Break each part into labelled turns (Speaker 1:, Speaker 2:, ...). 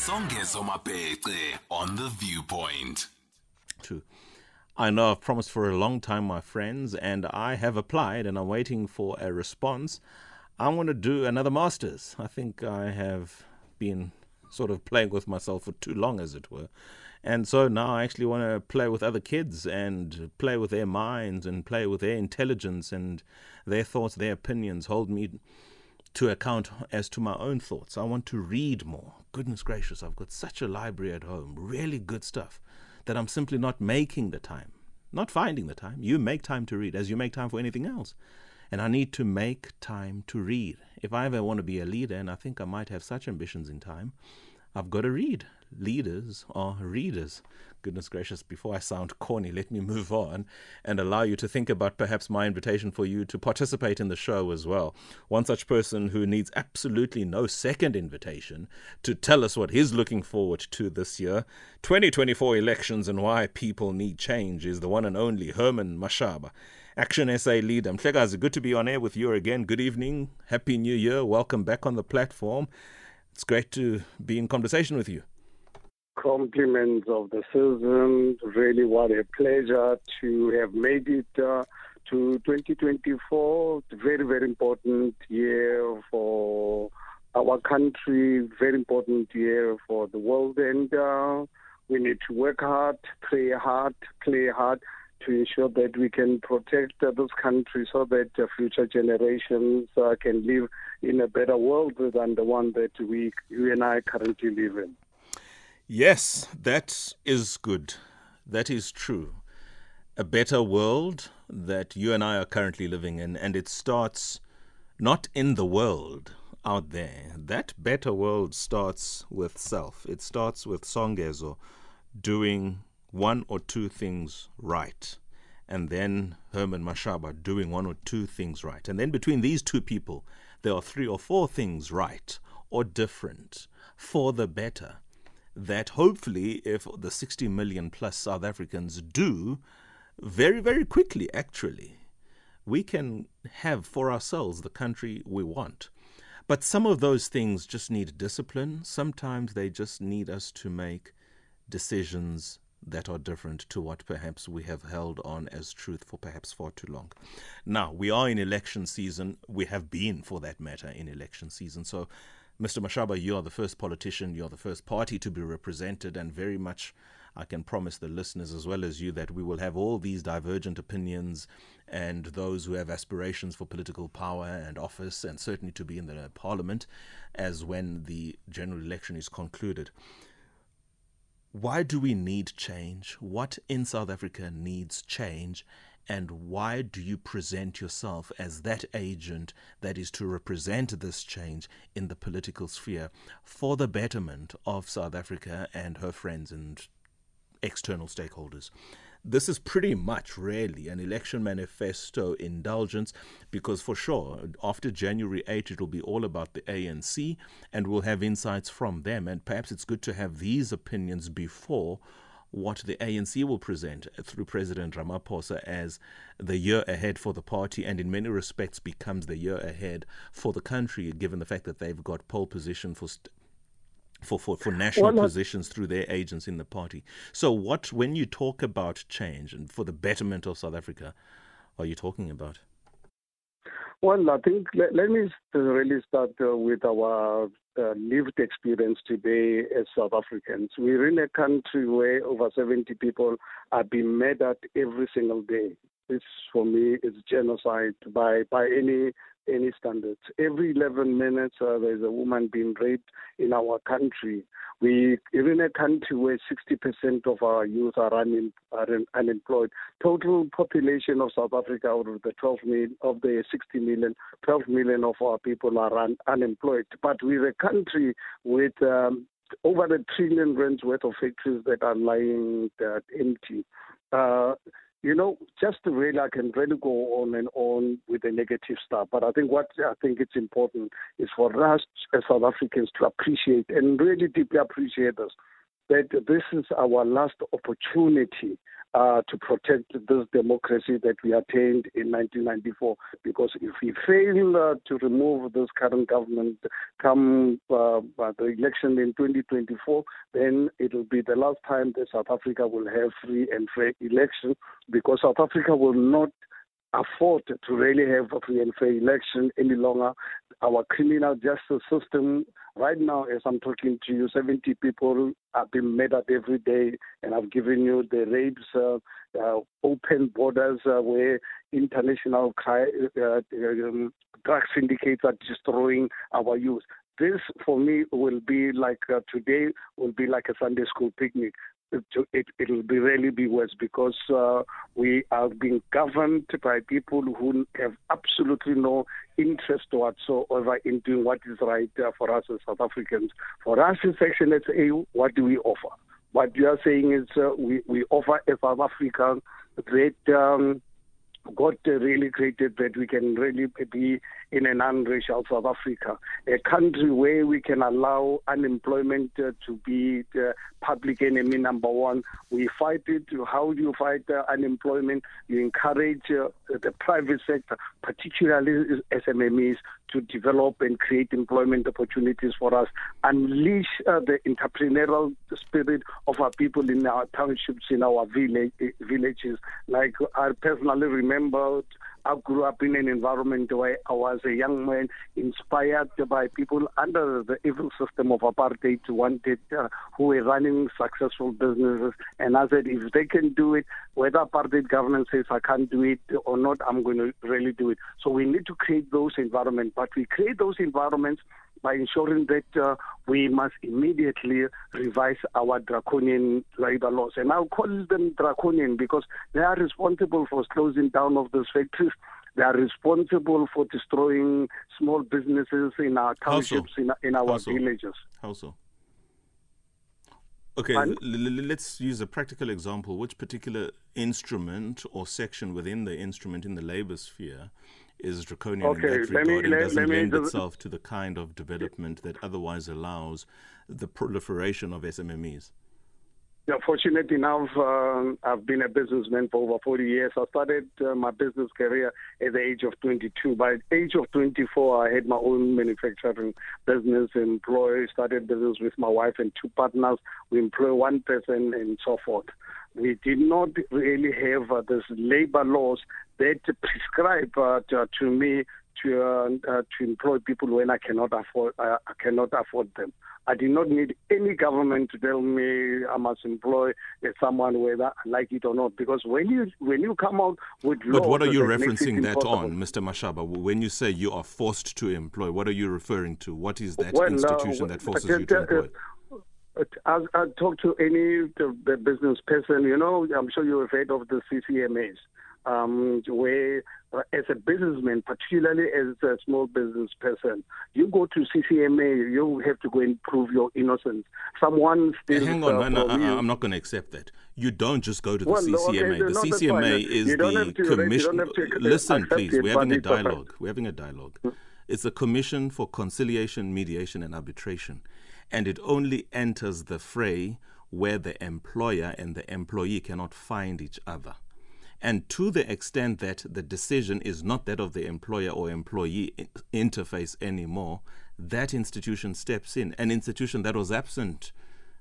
Speaker 1: Songezo Mapete on The Viewpoint.
Speaker 2: True. I know I've promised for a long time, my friends, and I have applied and I'm waiting for a response. I want to do another master's. I think I have been sort of playing with myself for too long, as it were. And so now I actually want to play with other kids and play with their minds and play with their intelligence and their thoughts, their opinions, hold me to account as to my own thoughts. I want to read more. Goodness gracious, I've got such a library at home, really good stuff, that I'm simply not making the time, not finding the time. You make time to read as you make time for anything else. And I need to make time to read. If I ever want to be a leader, and I think I might have such ambitions in time, I've got to read. Leaders are readers. Goodness gracious, before I sound corny, let me move on and allow you to think about perhaps my invitation for you to participate in the show as well. One such person who needs absolutely no second invitation to tell us what he's looking forward to this year, 2024 elections and why people need change, is the one and only Herman Mashaba. Action SA leader. Mhlekazi, good to be on air with you again. Good evening. Happy New Year. Welcome back on the platform. It's great to be in conversation with you.
Speaker 3: Compliments of the season. Really, what a pleasure to have made it uh, to 2024. Very, very important year for our country. Very important year for the world. And uh, we need to work hard, pray hard, play hard to ensure that we can protect uh, this country so that uh, future generations uh, can live in a better world than the one that we, you and I currently live in.
Speaker 2: Yes, that is good. That is true. A better world that you and I are currently living in, and it starts not in the world out there. That better world starts with self. It starts with Songezo doing one or two things right. And then Herman Mashaba doing one or two things right. And then between these two people, there are three or four things right or different for the better. That hopefully, if the 60 million plus South Africans do, very, very quickly actually, we can have for ourselves the country we want. But some of those things just need discipline. Sometimes they just need us to make decisions that are different to what perhaps we have held on as truth for perhaps far too long. Now, we are in election season. We have been, for that matter, in election season. So, Mr. Mashaba, you are the first politician, you're the first party to be represented, and very much I can promise the listeners as well as you that we will have all these divergent opinions and those who have aspirations for political power and office, and certainly to be in the parliament as when the general election is concluded. Why do we need change? What in South Africa needs change? And why do you present yourself as that agent that is to represent this change in the political sphere for the betterment of South Africa and her friends and external stakeholders? this is pretty much really an election manifesto indulgence because for sure after January 8 it will be all about the ANC and we'll have insights from them and perhaps it's good to have these opinions before what the ANC will present through President Ramaphosa as the year ahead for the party and in many respects becomes the year ahead for the country given the fact that they've got pole position for st- for, for, for national well, positions through their agents in the party. So, what, when you talk about change and for the betterment of South Africa, are you talking about?
Speaker 3: Well, I think let, let me really start uh, with our uh, lived experience today as South Africans. We're in a country where over 70 people are being murdered every single day. This, for me, is genocide by, by any any standards. Every 11 minutes, uh, there's a woman being raped in our country. We are in a country where 60% of our youth are, un, are unemployed. Total population of South Africa out of the 12 million, of the 60 million, 12 million of our people are un, unemployed. But we're a country with um, over a trillion rands worth of factories that are lying uh, empty. Uh, you know, just really, I can really go on and on with the negative stuff. But I think what I think it's important is for us as South Africans to appreciate and really deeply appreciate this that this is our last opportunity uh, to protect this democracy that we attained in 1994. Because if we fail uh, to remove this current government come uh, the election in 2024, then it will be the last time that South Africa will have free and fair election because South Africa will not afford to really have a free and fair election any longer. Our criminal justice system, right now, as I'm talking to you, 70 people are being murdered every day, and I've given you the rapes, uh, uh, open borders uh, where international uh, um, drug syndicates are destroying our youth this for me will be like uh, today will be like a Sunday school picnic it, it, will be really be worse because uh, we are being governed by people who have absolutely no interest whatsoever in doing what is right uh, for us as South Africans. For us in Action SA, what do we offer? What you are saying is uh, we, we offer a South Africa that um, God really created that we can really be in a non-racial South Africa, a country where we can allow unemployment uh, to be the public enemy number one. We fight it. How do you fight uh, unemployment? You encourage uh, the private sector, particularly SMMEs, to develop and create employment opportunities for us, unleash uh, the entrepreneurial spirit of our people in our townships, in our village, villages. Like I personally remember I grew up in an environment where I was a young man inspired by people under the evil system of apartheid wanted, uh, who were running successful businesses. And I said, if they can do it, whether apartheid government says I can't do it or not, I'm going to really do it. So we need to create those environments. But we create those environments by ensuring that uh, we must immediately revise our draconian labor laws. And I'll call them draconian because they are responsible for closing down of those factories. They are responsible for destroying small businesses in our townships, in, in, our
Speaker 2: How so?
Speaker 3: villages.
Speaker 2: How so? Okay, l- l- let's use a practical example. Which particular instrument or section within the instrument in the labor sphere is draconian
Speaker 3: okay,
Speaker 2: in that regard
Speaker 3: me,
Speaker 2: and
Speaker 3: let,
Speaker 2: doesn't lend
Speaker 3: just,
Speaker 2: itself to the kind of development that otherwise allows the proliferation of SMMEs?
Speaker 3: Yeah, fortunate enough, um, I've been a businessman for over 40 years. I started uh, my business career at the age of 22. By the age of 24, I had my own manufacturing business, employ, started business with my wife and two partners. We employ one person and so forth. We did not really have uh, this labor laws that prescribe uh, to, to me to uh, uh, to employ people when I cannot afford uh, I cannot afford them. I did not need any government to tell me I must employ someone whether I like it or not. Because when you when you come out with
Speaker 2: but what are you referencing that on, Mr. Mashaba? When you say you are forced to employ, what are you referring to? What is that
Speaker 3: well,
Speaker 2: institution that forces you to employ?
Speaker 3: I, talk to any the business person, you know, I'm sure you have heard of the CCMAs um, where uh, as a businessman, particularly as a small business person, you go to CCMA, you have to go and prove your innocence. Someone still.
Speaker 2: Hang on, uh, man, I, am not going to accept that. You don't just go to the
Speaker 3: well,
Speaker 2: CCMA.
Speaker 3: Okay,
Speaker 2: the CCMA is the commission. Listen, please, we're having a dialogue. We're having a dialogue. Hmm. It's the Commission for Conciliation, Mediation, and Arbitration, and it only enters the fray where the employer and the employee cannot find each other. And to the extent that the decision is not that of the employer or employee interface anymore, that institution steps in, an institution that was absent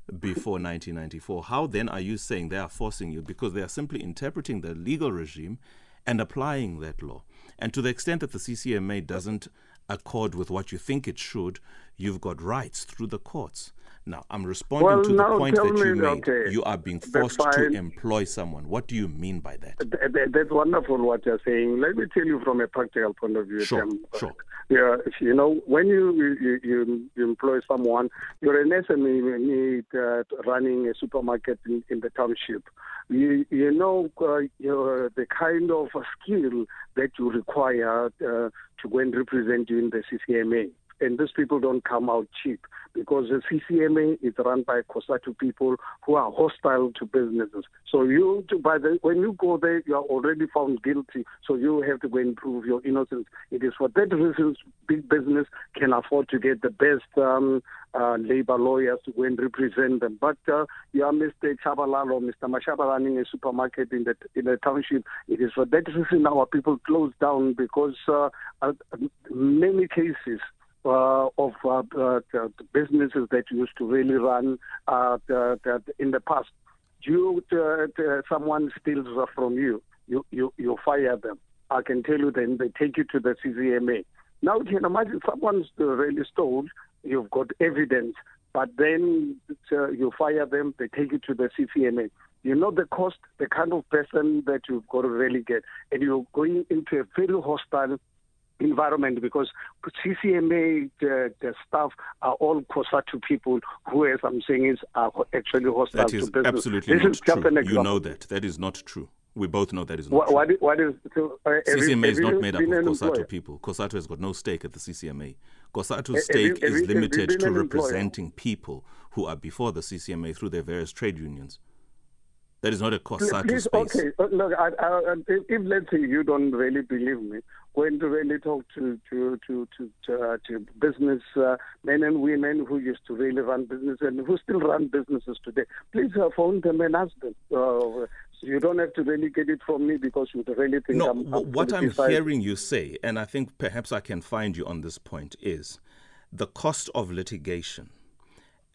Speaker 2: before 1994. How then are you saying they are forcing you? Because they are simply interpreting the legal regime and applying that law. And to the extent that the CCMA doesn't accord with what you think it should, you've got rights through the courts. Now, I'm responding
Speaker 3: well,
Speaker 2: to the point that you
Speaker 3: me,
Speaker 2: made.
Speaker 3: Okay.
Speaker 2: You are being forced to employ someone. What do you mean by that?
Speaker 3: That's wonderful what you're saying. Let me tell you from a practical point of view.
Speaker 2: Sure, sure.
Speaker 3: Yeah, you know, when you you, you, you employ someone, you're an SME uh, running a supermarket in, in the township. You you know uh, the kind of skill that you require uh, to go and represent you in the CCMA and these people don't come out cheap because the CCMA is run by COSATU people who are hostile to businesses. So you, by the, when you go there, you are already found guilty. So you have to go and prove your innocence. It is for that reason big business can afford to get the best um, uh, labor lawyers to go and represent them. But uh, you are Mr. Chabalal or Mr. Mashaba running a supermarket in the in the township. It is for that reason our people close down because uh, uh, many cases uh, of uh, uh, businesses that used to really run uh, in the past. You, someone steals from you, you, you, you fire them. I can tell you then they take you to the CCMA. Now you can imagine someone's really stole, you've got evidence, but then uh, you fire them, they take you to the CCMA. You know the cost, the kind of person that you've got to really get, and you're going into a very hostile environment because CCMA the, the staff are all COSATU people who, as I'm saying, is are actually hostile
Speaker 2: that is
Speaker 3: to business.
Speaker 2: Absolutely this not is true. You know that. That is not true. We both know that is not
Speaker 3: what,
Speaker 2: true.
Speaker 3: What is, what is, so, uh,
Speaker 2: CCMA is not made up of COSATU people. COSATU has got no stake at the CCMA. COSATU's stake is limited to representing employer? people who are before the CCMA through their various trade unions. That is not a COSATU
Speaker 3: Please,
Speaker 2: space.
Speaker 3: Okay, uh, look, I, I, if, if, let's say you don't really believe me, when to really talk to to to to, to, uh, to business uh, men and women who used to really run business and who still run businesses today, please uh, phone them and ask them. Uh, so you don't have to really get it from me because you really think
Speaker 2: no,
Speaker 3: I'm. I'm
Speaker 2: what I'm hearing you say, and I think perhaps I can find you on this point, is the cost of litigation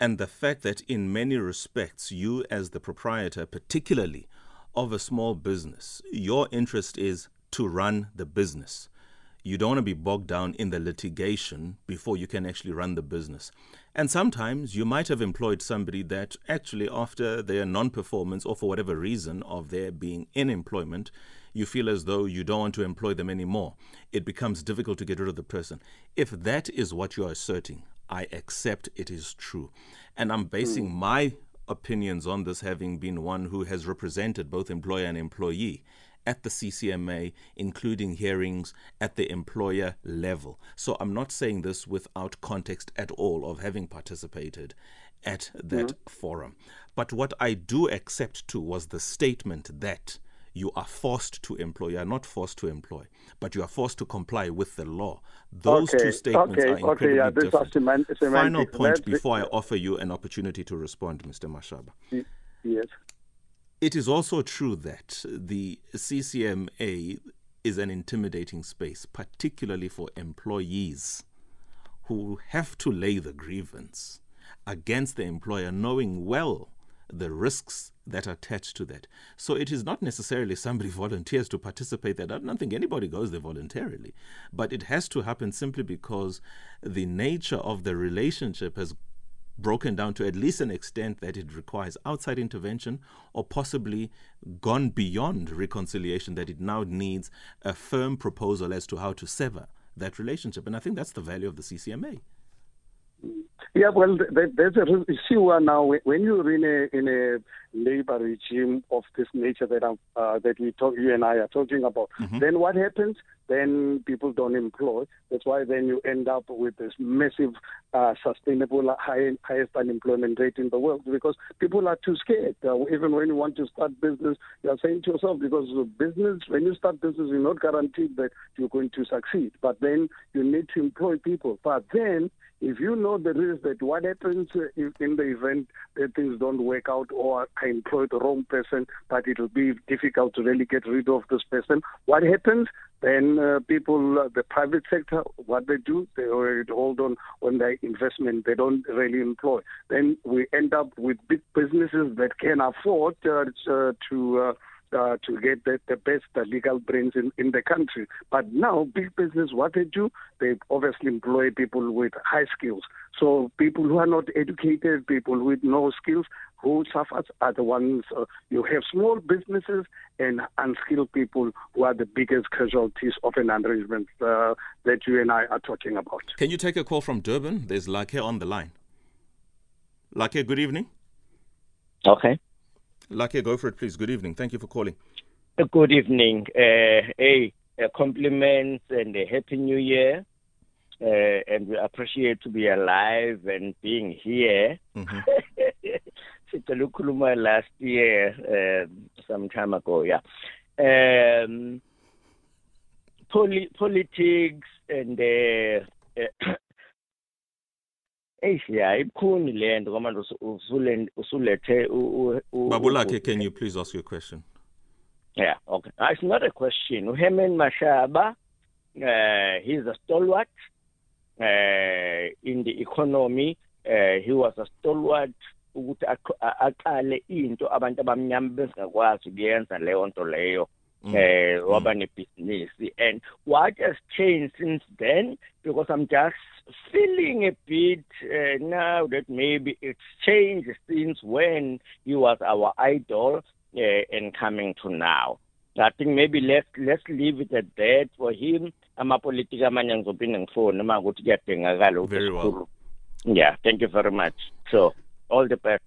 Speaker 2: and the fact that in many respects you as the proprietor particularly of a small business your interest is to run the business. You don't want to be bogged down in the litigation before you can actually run the business. And sometimes you might have employed somebody that actually after their non-performance or for whatever reason of their being in employment you feel as though you don't want to employ them anymore. It becomes difficult to get rid of the person. If that is what you are asserting I accept it is true. And I'm basing mm. my opinions on this having been one who has represented both employer and employee at the CCMA, including hearings at the employer level. So I'm not saying this without context at all of having participated at that mm. forum. But what I do accept too was the statement that you are forced to employ. You are not forced to employ, but you are forced to comply with the law. Those
Speaker 3: okay,
Speaker 2: two statements
Speaker 3: okay,
Speaker 2: are incredibly
Speaker 3: okay, yeah,
Speaker 2: different. Final point before I offer you an opportunity to respond, Mr. Mashaba.
Speaker 3: Yes.
Speaker 2: It is also true that the CCMA is an intimidating space, particularly for employees who have to lay the grievance against the employer, knowing well the risks that are attached to that. So it is not necessarily somebody volunteers to participate there. I don't think anybody goes there voluntarily. But it has to happen simply because the nature of the relationship has broken down to at least an extent that it requires outside intervention or possibly gone beyond reconciliation, that it now needs a firm proposal as to how to sever that relationship. And I think that's the value of the CCMA.
Speaker 3: Yeah, well, there's a issue now. When you're in a in a labor regime of this nature that I'm, uh, that we talk, you and I are talking about, mm-hmm. then what happens? Then people don't employ. That's why then you end up with this massive, uh, sustainable, high, highest unemployment rate in the world because people are too scared. Uh, even when you want to start business, you are saying to yourself because business, when you start business, you're not guaranteed that you're going to succeed. But then you need to employ people. But then if you know the risk that what happens in the event that things don't work out or I employ the wrong person, but it will be difficult to really get rid of this person, what happens? Then uh, people, uh, the private sector, what they do, they already hold on on their investment. They don't really employ. Then we end up with big businesses that can afford uh, to uh, uh, to get the, the best uh, legal brains in, in the country. But now, big business, what they do, they obviously employ people with high skills. So people who are not educated, people with no skills, who suffers are the ones uh, you have small businesses and unskilled people who are the biggest casualties of an arrangement uh, that you and I are talking about.
Speaker 2: Can you take a call from Durban? There's Lake on the line. Lake, good evening.
Speaker 4: Okay.
Speaker 2: Lucky, go for it, please. Good evening. Thank you for calling.
Speaker 4: Good evening. Uh, hey, uh, compliments and a happy new year
Speaker 5: uh, and we appreciate to be alive and being here.
Speaker 2: Mhm.
Speaker 5: Sicela last year, um, some time ago, yeah. Um, poli- politics and uh, uh, yeah ibukhuni le nto kwamanje usulethe
Speaker 2: can you please ask your question?
Speaker 5: Yeah, okay. Uh, it's not a question. Uherman Mashaba, uh, he's a stalwart uh, in the economy. Uh, he was a stalwart ukuthi aqale into abantu abamnyama bengakwazi ukuyenza leyo nto leyo
Speaker 2: Mm.
Speaker 5: eh waba nebhizinisi and what has changed since then because i'm just feeling a bit uh, now that maybe it's changed since when he was our idol uh, and coming to now I think maybe let's let's leave it at that for him amapolitiki amanye ngizophinde ngifone uma ukuthi kuyadingakala ukuthi
Speaker 2: Very well.
Speaker 5: yeah thank you very much so all the best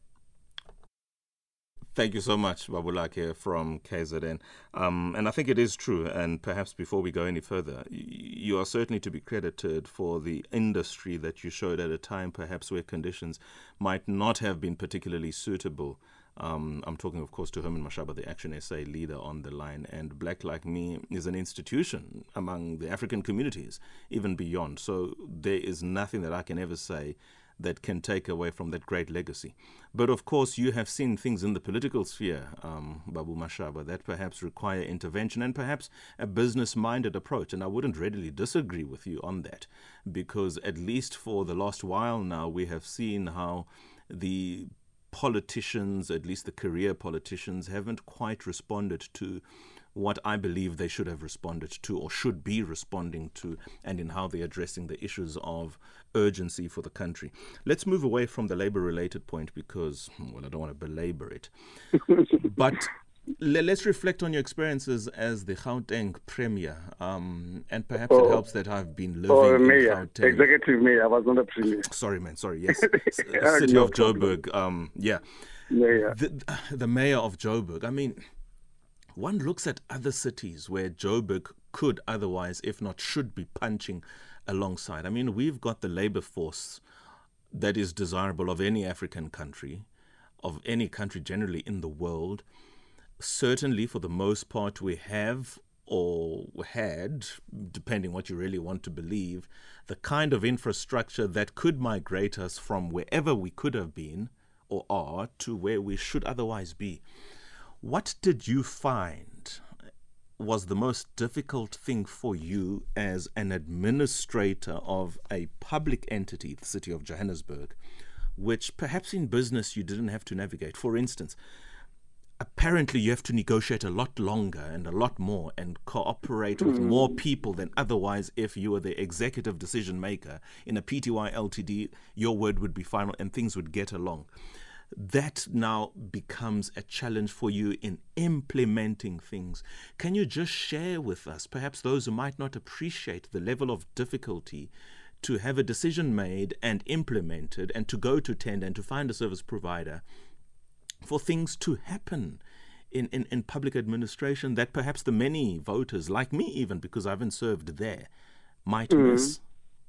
Speaker 2: Thank you so much, Babulake from KZN. Um, and I think it is true. And perhaps before we go any further, you are certainly to be credited for the industry that you showed at a time, perhaps where conditions might not have been particularly suitable. Um, I'm talking, of course, to Herman Mashaba, the Action SA leader on the line. And Black Like Me is an institution among the African communities, even beyond. So there is nothing that I can ever say that can take away from that great legacy. But of course, you have seen things in the political sphere, um, Babu Mashaba, that perhaps require intervention and perhaps a business minded approach. And I wouldn't readily disagree with you on that, because at least for the last while now, we have seen how the politicians, at least the career politicians, haven't quite responded to what I believe they should have responded to or should be responding to, and in how they're addressing the issues of urgency for the country. Let's move away from the labor related point because, hmm, well, I don't want to belabor it. but let's reflect on your experiences as the Gauteng Premier. Um, and perhaps it
Speaker 3: Oh.
Speaker 2: helps that I've been living in
Speaker 3: mayor,
Speaker 2: Gauteng.
Speaker 3: executive mayor. I was not a premier.
Speaker 2: Sorry, man. Sorry. Yes. City
Speaker 3: no
Speaker 2: of
Speaker 3: problem.
Speaker 2: Joburg. Um, yeah.
Speaker 3: Mayor.
Speaker 2: The, the mayor of Joburg. I mean, one looks at other cities where Joburg could otherwise, if not should be punching alongside. I mean, we've got the labor force that is desirable of any African country, of any country generally in the world. Certainly, for the most part, we have or had, depending what you really want to believe, the kind of infrastructure that could migrate us from wherever we could have been or are to where we should otherwise be. What did you find was the most difficult thing for you as an administrator of a public entity, the city of Johannesburg, which perhaps in business you didn't have to navigate? For instance, apparently you have to negotiate a lot longer and a lot more and cooperate with hmm. more people than otherwise if you were the executive decision maker. In a PTY LTD your word would be final and things would get along. That now becomes a challenge for you in implementing things. Can you just share with us perhaps those who might not appreciate the level of difficulty to have a decision made and implemented and to go to tender and to find a service provider for things to happen in, in, in public administration that perhaps the many voters, like me even, because I haven't served there, might miss?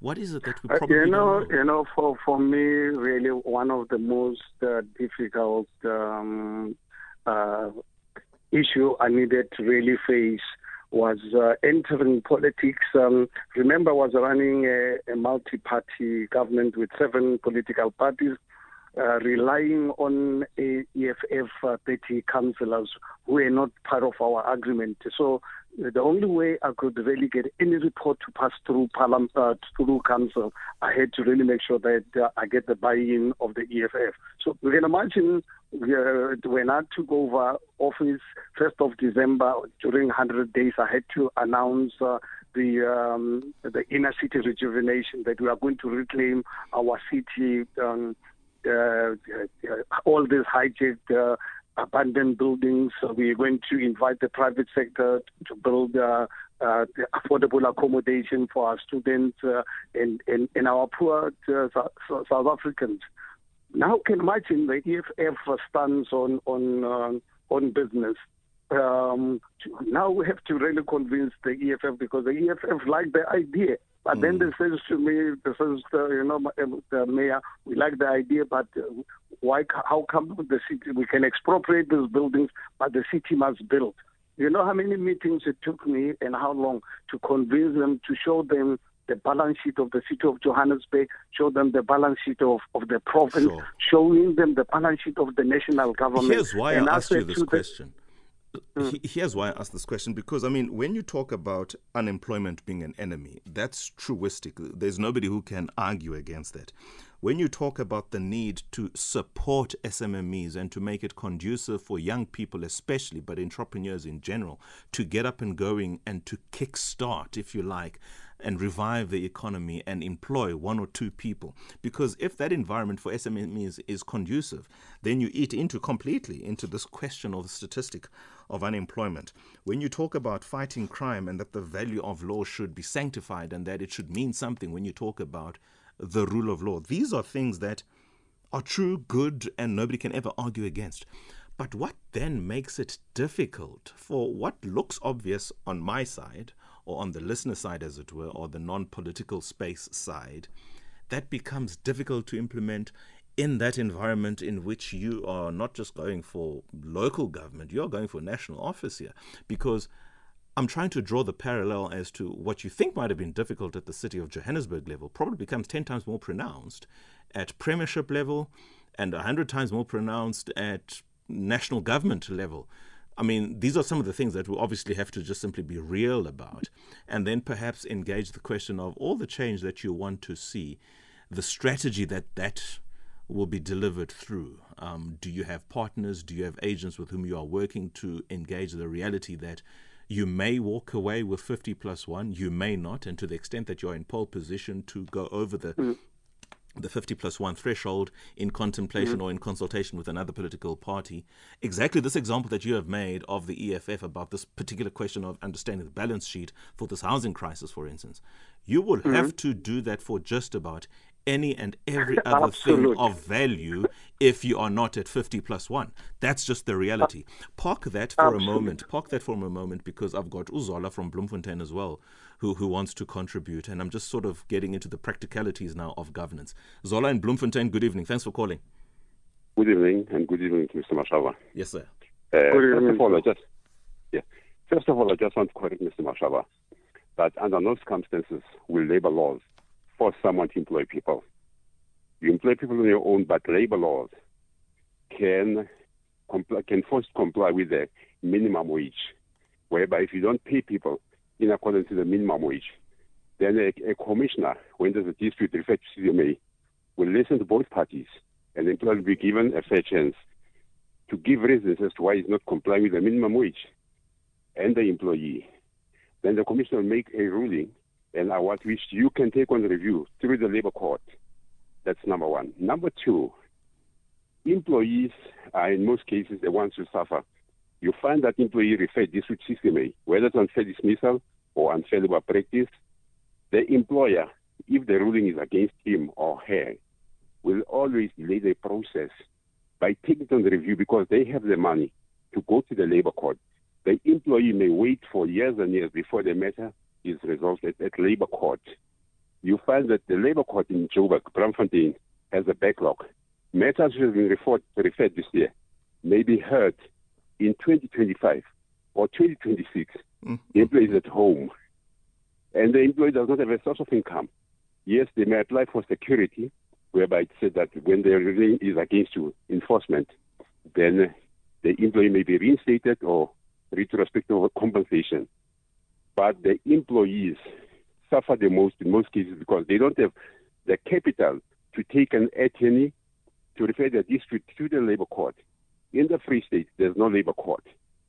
Speaker 2: What is it that we
Speaker 3: Uh, you know,
Speaker 2: know?
Speaker 3: you know, for for me, really, one of the most uh, difficult um, uh, issue I needed to really face was uh, entering politics. Um, remember, I was running a, a multi-party government with seven political parties. Uh, relying on EFF uh, 30 councillors who were not part of our agreement. So uh, the only way I could really get any report to pass through Parliament, uh, through council, I had to really make sure that uh, I get the buy-in of the EFF. So you can imagine when I took over office, 1st of December, during 100 days, I had to announce the um, the inner city rejuvenation that we are going to reclaim our city. Um, all these hijacked uh, abandoned buildings. So we're going to invite the private sector to build uh, uh, the affordable accommodation for our students uh, and, and, and our poor uh, South, Africans. Now, can imagine the EFF stands on on on business. Um, now we have to really convince the EFF because the EFF like the idea, But mm. then they says to me, the first, uh, you know, the mayor, we like the idea, but uh, why? How come the city we can expropriate those buildings, but the city must build? You know how many meetings it took me and how long to convince them to show them the balance sheet of the city of Johannesburg, show them the balance sheet of, of the province, sure. showing them the balance sheet of the national government.
Speaker 2: Here's why I asked you this question. The, Mm. Here's why I ask this question because I mean, when you talk about unemployment being an enemy, that's truistic. There's nobody who can argue against that. When you talk about the need to support SMMEs and to make it conducive for young people, especially, but entrepreneurs in general, to get up and going and to kickstart, if you like, and revive the economy and employ one or two people. Because if that environment for SMEs is conducive, then you eat into completely into this question of the statistic of unemployment. When you talk about fighting crime and that the value of law should be sanctified and that it should mean something when you talk about the rule of law, these are things that are true, good, and nobody can ever argue against. But what then makes it difficult for what looks obvious on my side or on the listener side, as it were, or the non political space side, that becomes difficult to implement in that environment in which you are not just going for local government, you're going for national office here. Because I'm trying to draw the parallel as to what you think might have been difficult at the city of Johannesburg level probably becomes 10 times more pronounced at premiership level and 100 times more pronounced at national government level. I mean, these are some of the things that we obviously have to just simply be real about. And then perhaps engage the question of all the change that you want to see, the strategy that that will be delivered through. Um, do you have partners? Do you have agents with whom you are working to engage the reality that you may walk away with 50 plus one, you may not, and to the extent that you're in pole position to go over the mm the 50 plus 1 threshold in contemplation mm-hmm. or in consultation with another political party. Exactly this example that you have made of the EFF about this particular question of understanding the balance sheet for this housing crisis, for instance. You will mm-hmm. have to do that for just about any and every other thing of value if you are not at 50 plus 1. That's just the reality. Park that for Absolutely. a moment. Park that for a moment because I've got Uzola from Bloemfontein as well who, who wants to contribute. And I'm just sort of getting into the practicalities now of governance. Zola and Bloemfontein, good evening. Thanks for calling.
Speaker 6: Good evening and good evening to Mr. Mashaba.
Speaker 2: Yes, sir.
Speaker 6: Uh, first of all, I just yeah. First of all, I just want to correct Mr. Mashaba that under no circumstances will labor laws force someone to employ people. You employ people on your own, but labor laws can can force comply with the minimum wage, whereby if you don't pay people in accordance to the minimum wage, then a, a commissioner, when there's a dispute referred to CCMA, will listen to both parties, and the employer will be given a fair chance to give reasons as to why he's not complying with the minimum wage and the employee. Then the commissioner will make a ruling and what which you can take on the review through the labor court. That's number one. Number two, employees are in most cases the ones who suffer. You find that employee referred this with CCMA, eh? whether it's unfair dismissal or unfair labor practice. The employer, if the ruling is against him or her, will always delay the process by taking it on the review because they have the money to go to the labor court. The employee may wait for years and years before the matter is resolved at, at labor court. You find that the labor court in Joburg, Braamfontein, has a backlog. Matters which have been referred, referred this year may be heard in 2025 or 2026. Mm. The employee is at home and the employee does not have a source of income. Yes, they may apply for security, whereby it said that when the ruling is against you, enforcement, then the employee may be reinstated or retrospective compensation. But the employees suffer the most in most cases because they don't have the capital to take an attorney to refer their dispute to the labor court. In the Free State, there's no labor court.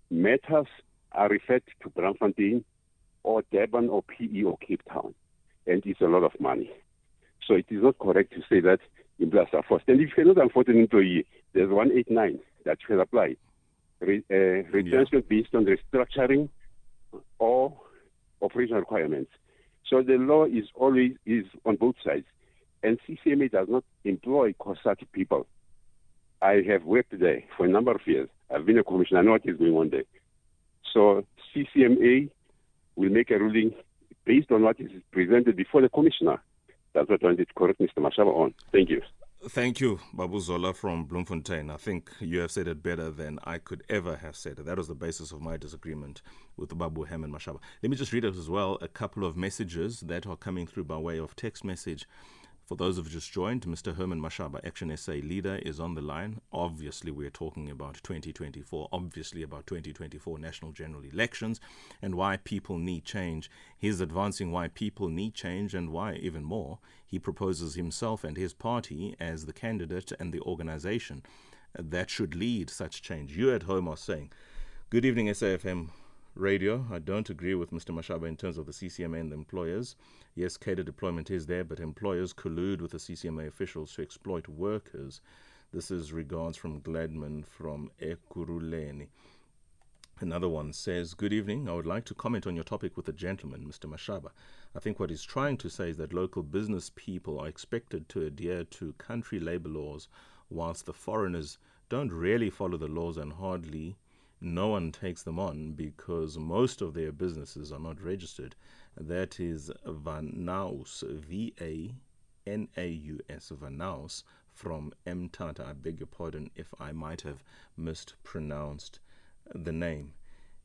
Speaker 6: Matters are referred to Braamfontein or Durban or PE or Cape Town, and it's a lot of money. So it is not correct to say that employers are forced. And if you're not an employee, there's 189 that can apply. Re, uh, retention yeah. based on restructuring or operational requirements. So the law is always is on both sides, and CCMA does not employ COSATU people. I have worked there for a number of years. I've been a commissioner. I know what is going on there. So CCMA will make a ruling based on what is presented before the commissioner. That's what I wanted to correct Mr. Mashaba on. Thank you.
Speaker 2: Thank you, Babu Zola from Bloemfontein. I think you have said it better than I could ever have said it. That was the basis of my disagreement with Babu Herman Mashaba. Let me just read out as well a couple of messages that are coming through by way of text message. For those who have just joined, Mr. Herman Mashaba, Action SA leader, is on the line. Obviously, we're talking about 2024, obviously about 2024 national general elections and why people need change. He's advancing why people need change and why, even more, he proposes himself and his party as the candidate and the organization that should lead such change. You at home are saying, Good evening, SAFM radio. I don't agree with Mr. Mashaba in terms of the CCMA and the employers. Yes, cadre deployment is there, but employers collude with the CCMA officials to exploit workers. This is regards from Gladman from Ekurhuleni. Another one says, Good evening. I would like to comment on your topic with the gentleman, Mr. Mashaba. I think what he's trying to say is that local business people are expected to adhere to country labor laws, whilst the foreigners don't really follow the laws and hardly no one takes them on because most of their businesses are not registered. That is Vanaus, V A N A U S, Vanaus from Mthatha. I beg your pardon if I might have mispronounced the name.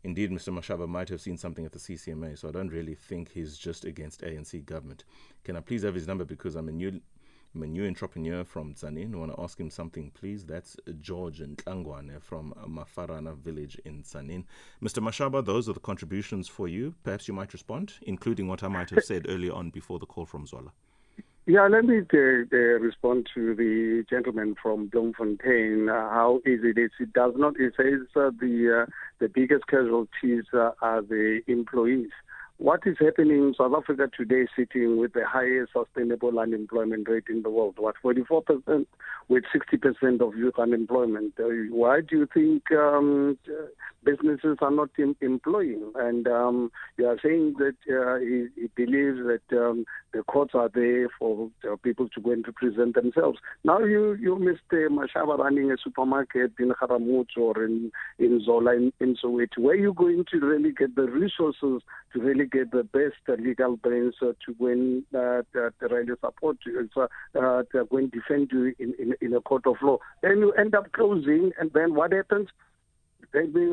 Speaker 2: Indeed, Mr. Mashaba might have seen something at the CCMA, so I don't really think he's just against ANC government. Can I please have his number because I'm a new I'm a new entrepreneur from Tzaneen. I want to ask him something, please. That's George Ntlangwane from Mafarana village in Tzaneen. Mr. Mashaba, those are the contributions for you. Perhaps you might respond, including what I might have said earlier on before the call from Zola.
Speaker 3: Yeah, let me uh, uh, respond to the gentleman from Bloemfontein. Uh, how easy it is. It does not. It says uh, the uh, the biggest casualties uh, are the employees. What is happening in South Africa today, sitting with the highest sustainable unemployment rate in the world? What 44% with 60% of youth unemployment. why do you think um, businesses are not em- employing? And um, you are saying that he, he, believes that um, the courts are there for uh, people to go and represent themselves. Now you, you Mr. Mashaba running a supermarket in Haramut or in, in Zola in, in Soweto. Where are you going to really get the resources to really get the best uh, legal brains uh, to and uh, to really support you, uh, to go and defend you in, in, in a court of law? Then you end up closing, and then what happens? Maybe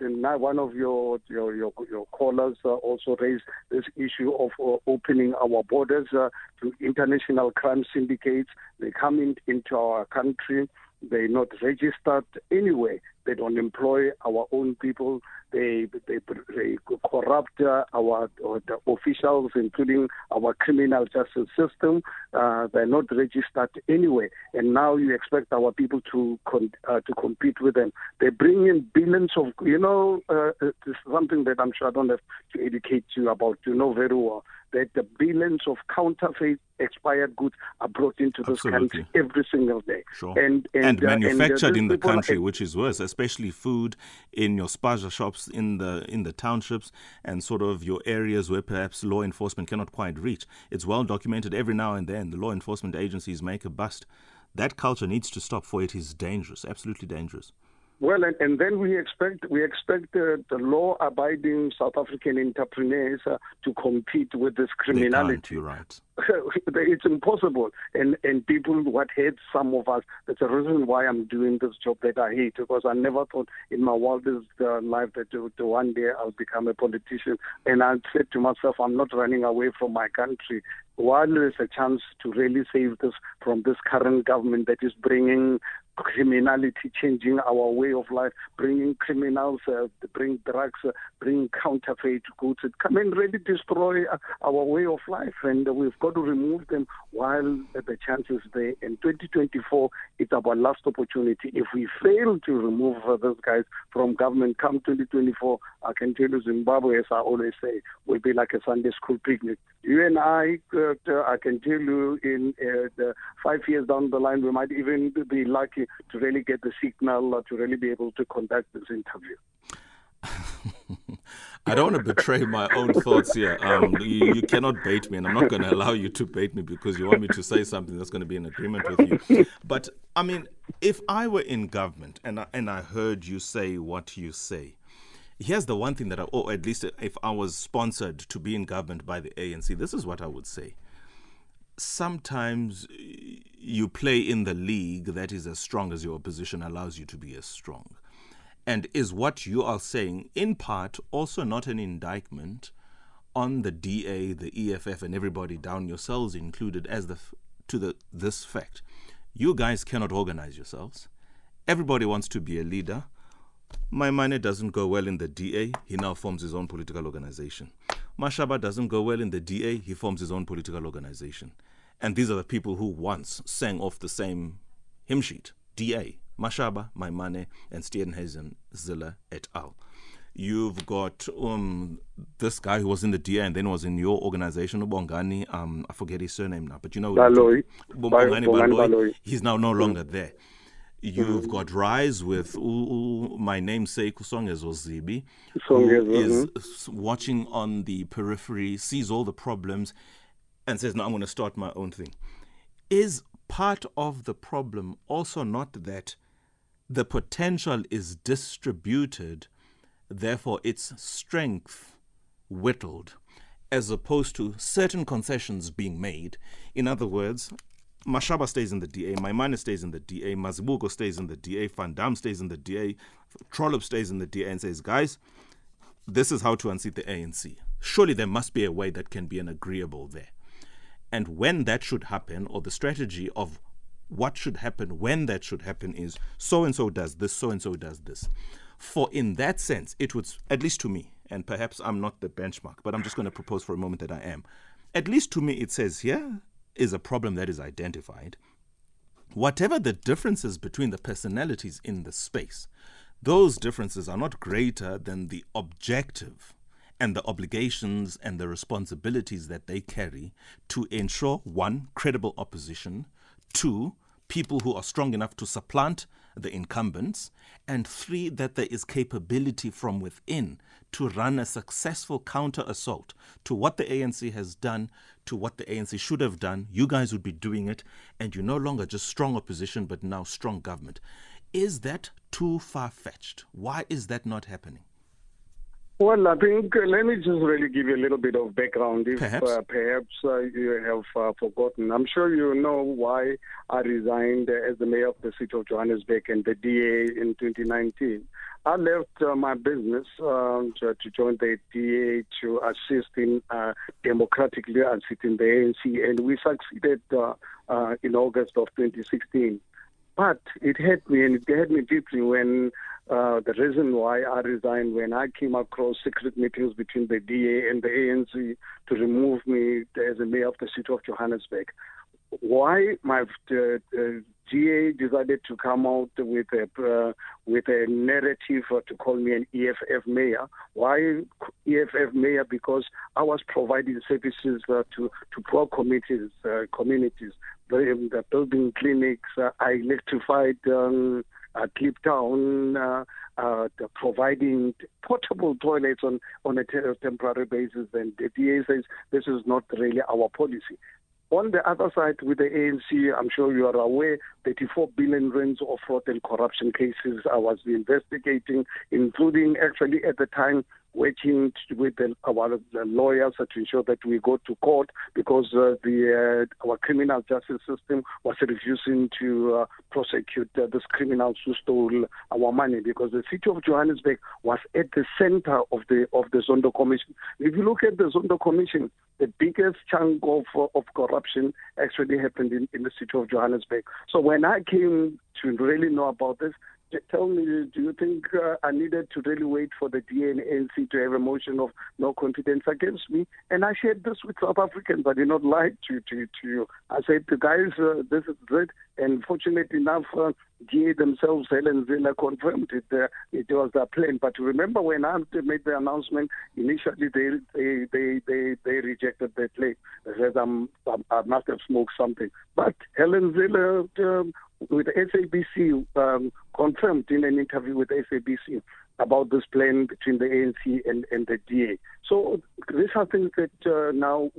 Speaker 3: now one of your your your, your callers uh, also raised this issue of uh, opening our borders uh, to international crime syndicates. They come in, into our country. They're not registered anyway. They don't employ our own people. They they, they corrupt uh, our, our officials, including our criminal justice system. Uh, they're not registered anyway, and now you expect our people to con- uh, to compete with them. They bring in billions of you know uh, it's something that I'm sure I don't have to educate you about. You know very well that the billions of counterfeit expired goods are brought into this Absolutely. country every single day.
Speaker 2: Sure. And, and, and uh, manufactured and, uh, in the country, which is worse, especially food in your spaza shops in the in the townships and sort of your areas where perhaps law enforcement cannot quite reach. It's well documented every now and then the law enforcement agencies make a bust. That culture needs to stop for it is dangerous, absolutely dangerous.
Speaker 3: Well, and, and then we expect we expect uh, the law-abiding South African entrepreneurs uh, to compete with this criminality.
Speaker 2: They can't, you're right.
Speaker 3: it's impossible. And and people what hate some of us. That's the reason why I'm doing this job that I hate because I never thought in my wildest uh, life that one day I'll become a politician. And I said to myself, I'm not running away from my country. While there's a chance to really save this from this current government that is bringing criminality, changing our way of life, bringing criminals, uh, bring drugs, uh, bring counterfeit goods, come and really destroy uh, our way of life. And we've got to remove them while the chance is there. In 2024, it's our last opportunity. If we fail to remove those guys from government come 2024, I can tell you Zimbabwe, as I always say, will be like a Sunday school picnic. You and I, uh, I can tell you in uh, five years down the line, we might even be lucky to really get the signal or to really be able to conduct this interview.
Speaker 2: I don't want to betray my own thoughts here. Um, you, you, cannot bait me, and I'm not going to allow you to bait me because you want me to say something that's going to be in agreement with you. But I mean, if I were in government and I, and I heard you say what you say, here's the one thing that I, or at least if I was sponsored to be in government by the ANC, this is what I would say. Sometimes you play in the league that is as strong as your opposition allows you to be as strong. And is what you are saying, in part, also not an indictment on the DA, the EFF, and everybody down, yourselves included, as the to the this fact: you guys cannot organize yourselves. Everybody wants to be a leader. My Maimane doesn't go well in the DA. He now forms his own political organization. Mashaba doesn't go well in the DA. He forms his own political organization. And these are the people who once sang off the same hymn sheet DA, Mashaba, Maimane, and Steenhuisen, Zille et al. You've got um, this guy who was in the DA and then was in your organization, Bongani. Um, I forget his surname now, but you know,
Speaker 3: Baloyi.
Speaker 2: Bongani. Baloyi. He's now no longer there. You've got Rise with ooh, ooh, my namesake Songezo Zibi, who
Speaker 3: Songezo,
Speaker 2: is watching on the periphery, sees all the problems, and says, "No, I'm going to start my own thing." Is part of the problem also not that the potential is distributed, therefore its strength whittled, as opposed to certain concessions being made? In other words, Mashaba stays in the DA, Maimane stays in the DA, Mazibuko stays in the DA, Van Damme stays in the DA, Trollip stays in the DA and says, guys, this is how to unseat the ANC. Surely there must be a way that can be an agreeable there. And when that should happen, or the strategy of what should happen when that should happen is so and so does this, so and so does this. For in that sense, it would, at least to me, and perhaps I'm not the benchmark, but I'm just going to propose for a moment that I am. At least to me, it says here is a problem that is identified. Whatever the differences between the personalities in the space, those differences are not greater than the objective and the obligations and the responsibilities that they carry to ensure one, credible opposition, two, people who are strong enough to supplant the incumbents, and three, that there is capability from within to run a successful counter assault to what the ANC has done, to what the ANC should have done. You guys would be doing it, and you're no longer just strong opposition, but now strong government. Is that too far fetched? Why is that not happening?
Speaker 3: Well, I think uh, let me just really give you a little bit of background, if
Speaker 2: Perhaps.
Speaker 3: uh, perhaps uh, you have uh, forgotten. I'm sure you know why I resigned as the mayor of the city of Johannesburg and the DA in 2019. I left uh, my business um, to, to join the DA to assist in uh, democratically unseating the ANC, and we succeeded uh, uh, in August of 2016. But it hurt me, and it hurt me deeply when uh, the reason why I resigned when I came across secret meetings between the DA and the ANC to remove me as the mayor of the city of Johannesburg. Why my uh, uh, GA decided to come out with a uh, with a narrative to call me an EFF mayor. Why EFF mayor? Because I was providing services uh, to to poor communities, communities, the, the building clinics. I electrified. Um, uh, Kliptown uh, uh, providing portable toilets on, on a temporary basis, and the DA says this is not really our policy. On the other side, with the ANC, I'm sure you are aware, 34 billion rands of fraud and corruption cases I was investigating, including actually at the time working t- with the, our the lawyers to ensure that we go to court because uh, the uh, our criminal justice system was refusing to uh, prosecute uh, these criminals who stole our money because the city of Johannesburg was at the center of the of the Zondo Commission. If you look at the Zondo Commission, the biggest chunk of uh, of corruption actually happened in, in the city of Johannesburg. So when I came to really know about this, tell me, do you think uh, I needed to really wait for the DNNC to have a motion of no confidence against me? And I shared this with South Africans. I did not lie to, to, to you. I said, the guys, uh, this is it. And fortunately enough, uh, GA themselves, Helen Zille, confirmed it. Uh, it was their plan. But remember when I made the announcement, initially they they they they, they rejected the claim. They said I'm, I must have smoked something. But Helen Zille um, with SABC um, confirmed in an interview with SABC about this plan between the ANC and, and the DA. So these are things that uh, now,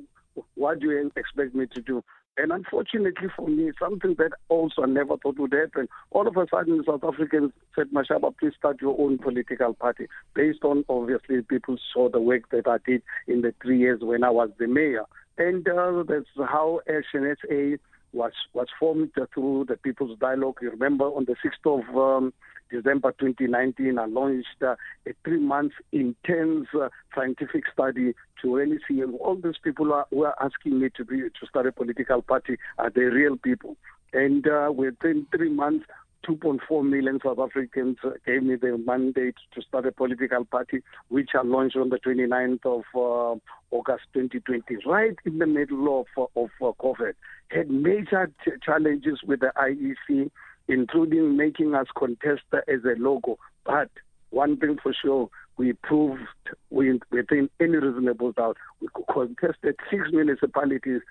Speaker 3: what do you expect me to do? And unfortunately for me, something that also I never thought would happen. All of a sudden, South Africans said, Mashaba, please start your own political party. Based on, obviously, people saw the work that I did in the three years when I was the mayor. And uh, that's how Action SA was was formed through the People's Dialogue. You remember on the 6th of um, December 2019, I launched uh, a three-month intense uh, scientific study to really see all these people are, who are asking me to be to start a political party are they real people. And uh, within three months, 2.4 million South Africans gave me the mandate to start a political party, which I launched on the 29th of uh, August 2020, right in the middle of, of uh, COVID. Had major ch- challenges with the IEC, including making us contest as a logo. But one thing for sure, we proved within any reasonable doubt, we contested six municipalities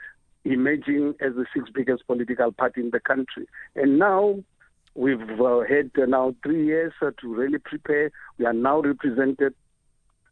Speaker 3: emerging as the sixth biggest political party in the country. And now We've uh, had uh, now three years uh, to really prepare. We are now represented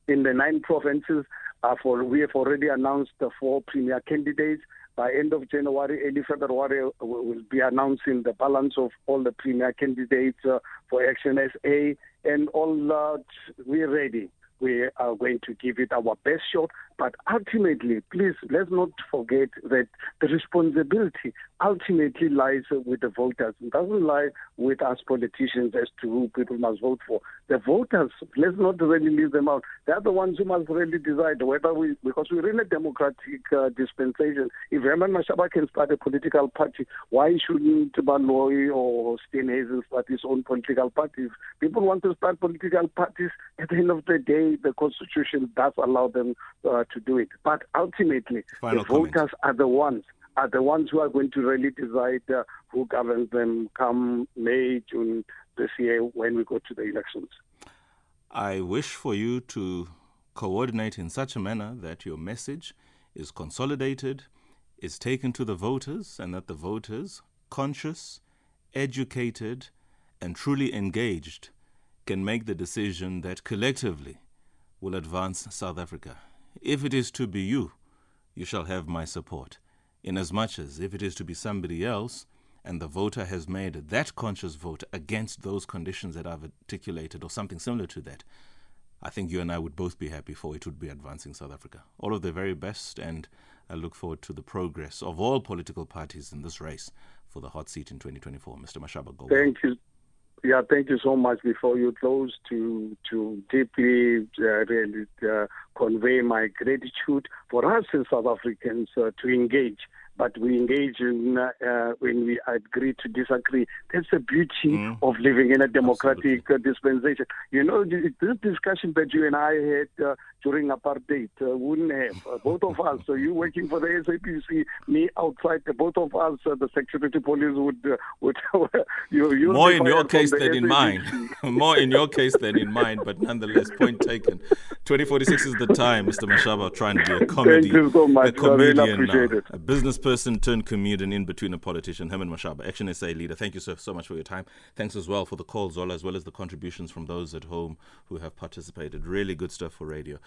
Speaker 3: in the nine provinces. Uh, for we have already announced the four premier candidates. By end of January, early February, we'll be announcing the balance of all the premier candidates uh, for Action SA, and all uh, we're ready we are going to give it our best shot. But ultimately, please, let's not forget that the responsibility ultimately lies with the voters. It doesn't lie with us politicians as to who people must vote for. The voters, let's not really leave them out. They're the ones who must really decide whether we, because we're in a democratic uh, dispensation. If Herman Mashaba can start a political party, why shouldn't Baloyi or Steenhuisen start his own political party? If people want to start political parties, at the end of the day, the Constitution does allow them uh, to do it. But ultimately, Final the comment. voters are the ones are the ones who are going to really decide uh, who governs them come May, June this year when we go to the elections.
Speaker 2: I wish for you to coordinate in such a manner that your message is consolidated, is taken to the voters, and that the voters, conscious, educated, and truly engaged, can make the decision that collectively will advance South Africa. If it is to be you, you shall have my support. Inasmuch as if it is to be somebody else, and the voter has made that conscious vote against those conditions that I've articulated or something similar to that, I think you and I would both be happy for it would be advancing South Africa. All of the very best, and I look forward to the progress of all political parties in this race for the hot seat in 2024. Mr. Mashaba, go.
Speaker 3: Thank you. Yeah, thank you so much. Before you close, to to deeply uh, really uh, convey my gratitude for us as South Africans uh, to engage but we engage in uh, when we agree to disagree. That's the beauty mm. of living in a democratic uh, dispensation. You know, this discussion that you and I had uh, during apartheid uh, wouldn't have. Uh, both of us, so you working for the SABC, me outside, both of us, uh, the security police would would
Speaker 2: you, more in your case than SABC. in mine. more in your case than in mine, but nonetheless, point taken. 2046 is the time, Mr. Mashaba, trying to be a comedy,
Speaker 3: Thank you so much.
Speaker 2: a comedian, really a business person turned comedian in between a politician, Herman Mashaba, Action SA leader. Thank you so, so much for your time. Thanks as well for the calls, Zola, as well as the contributions from those at home who have participated. Really good stuff for radio.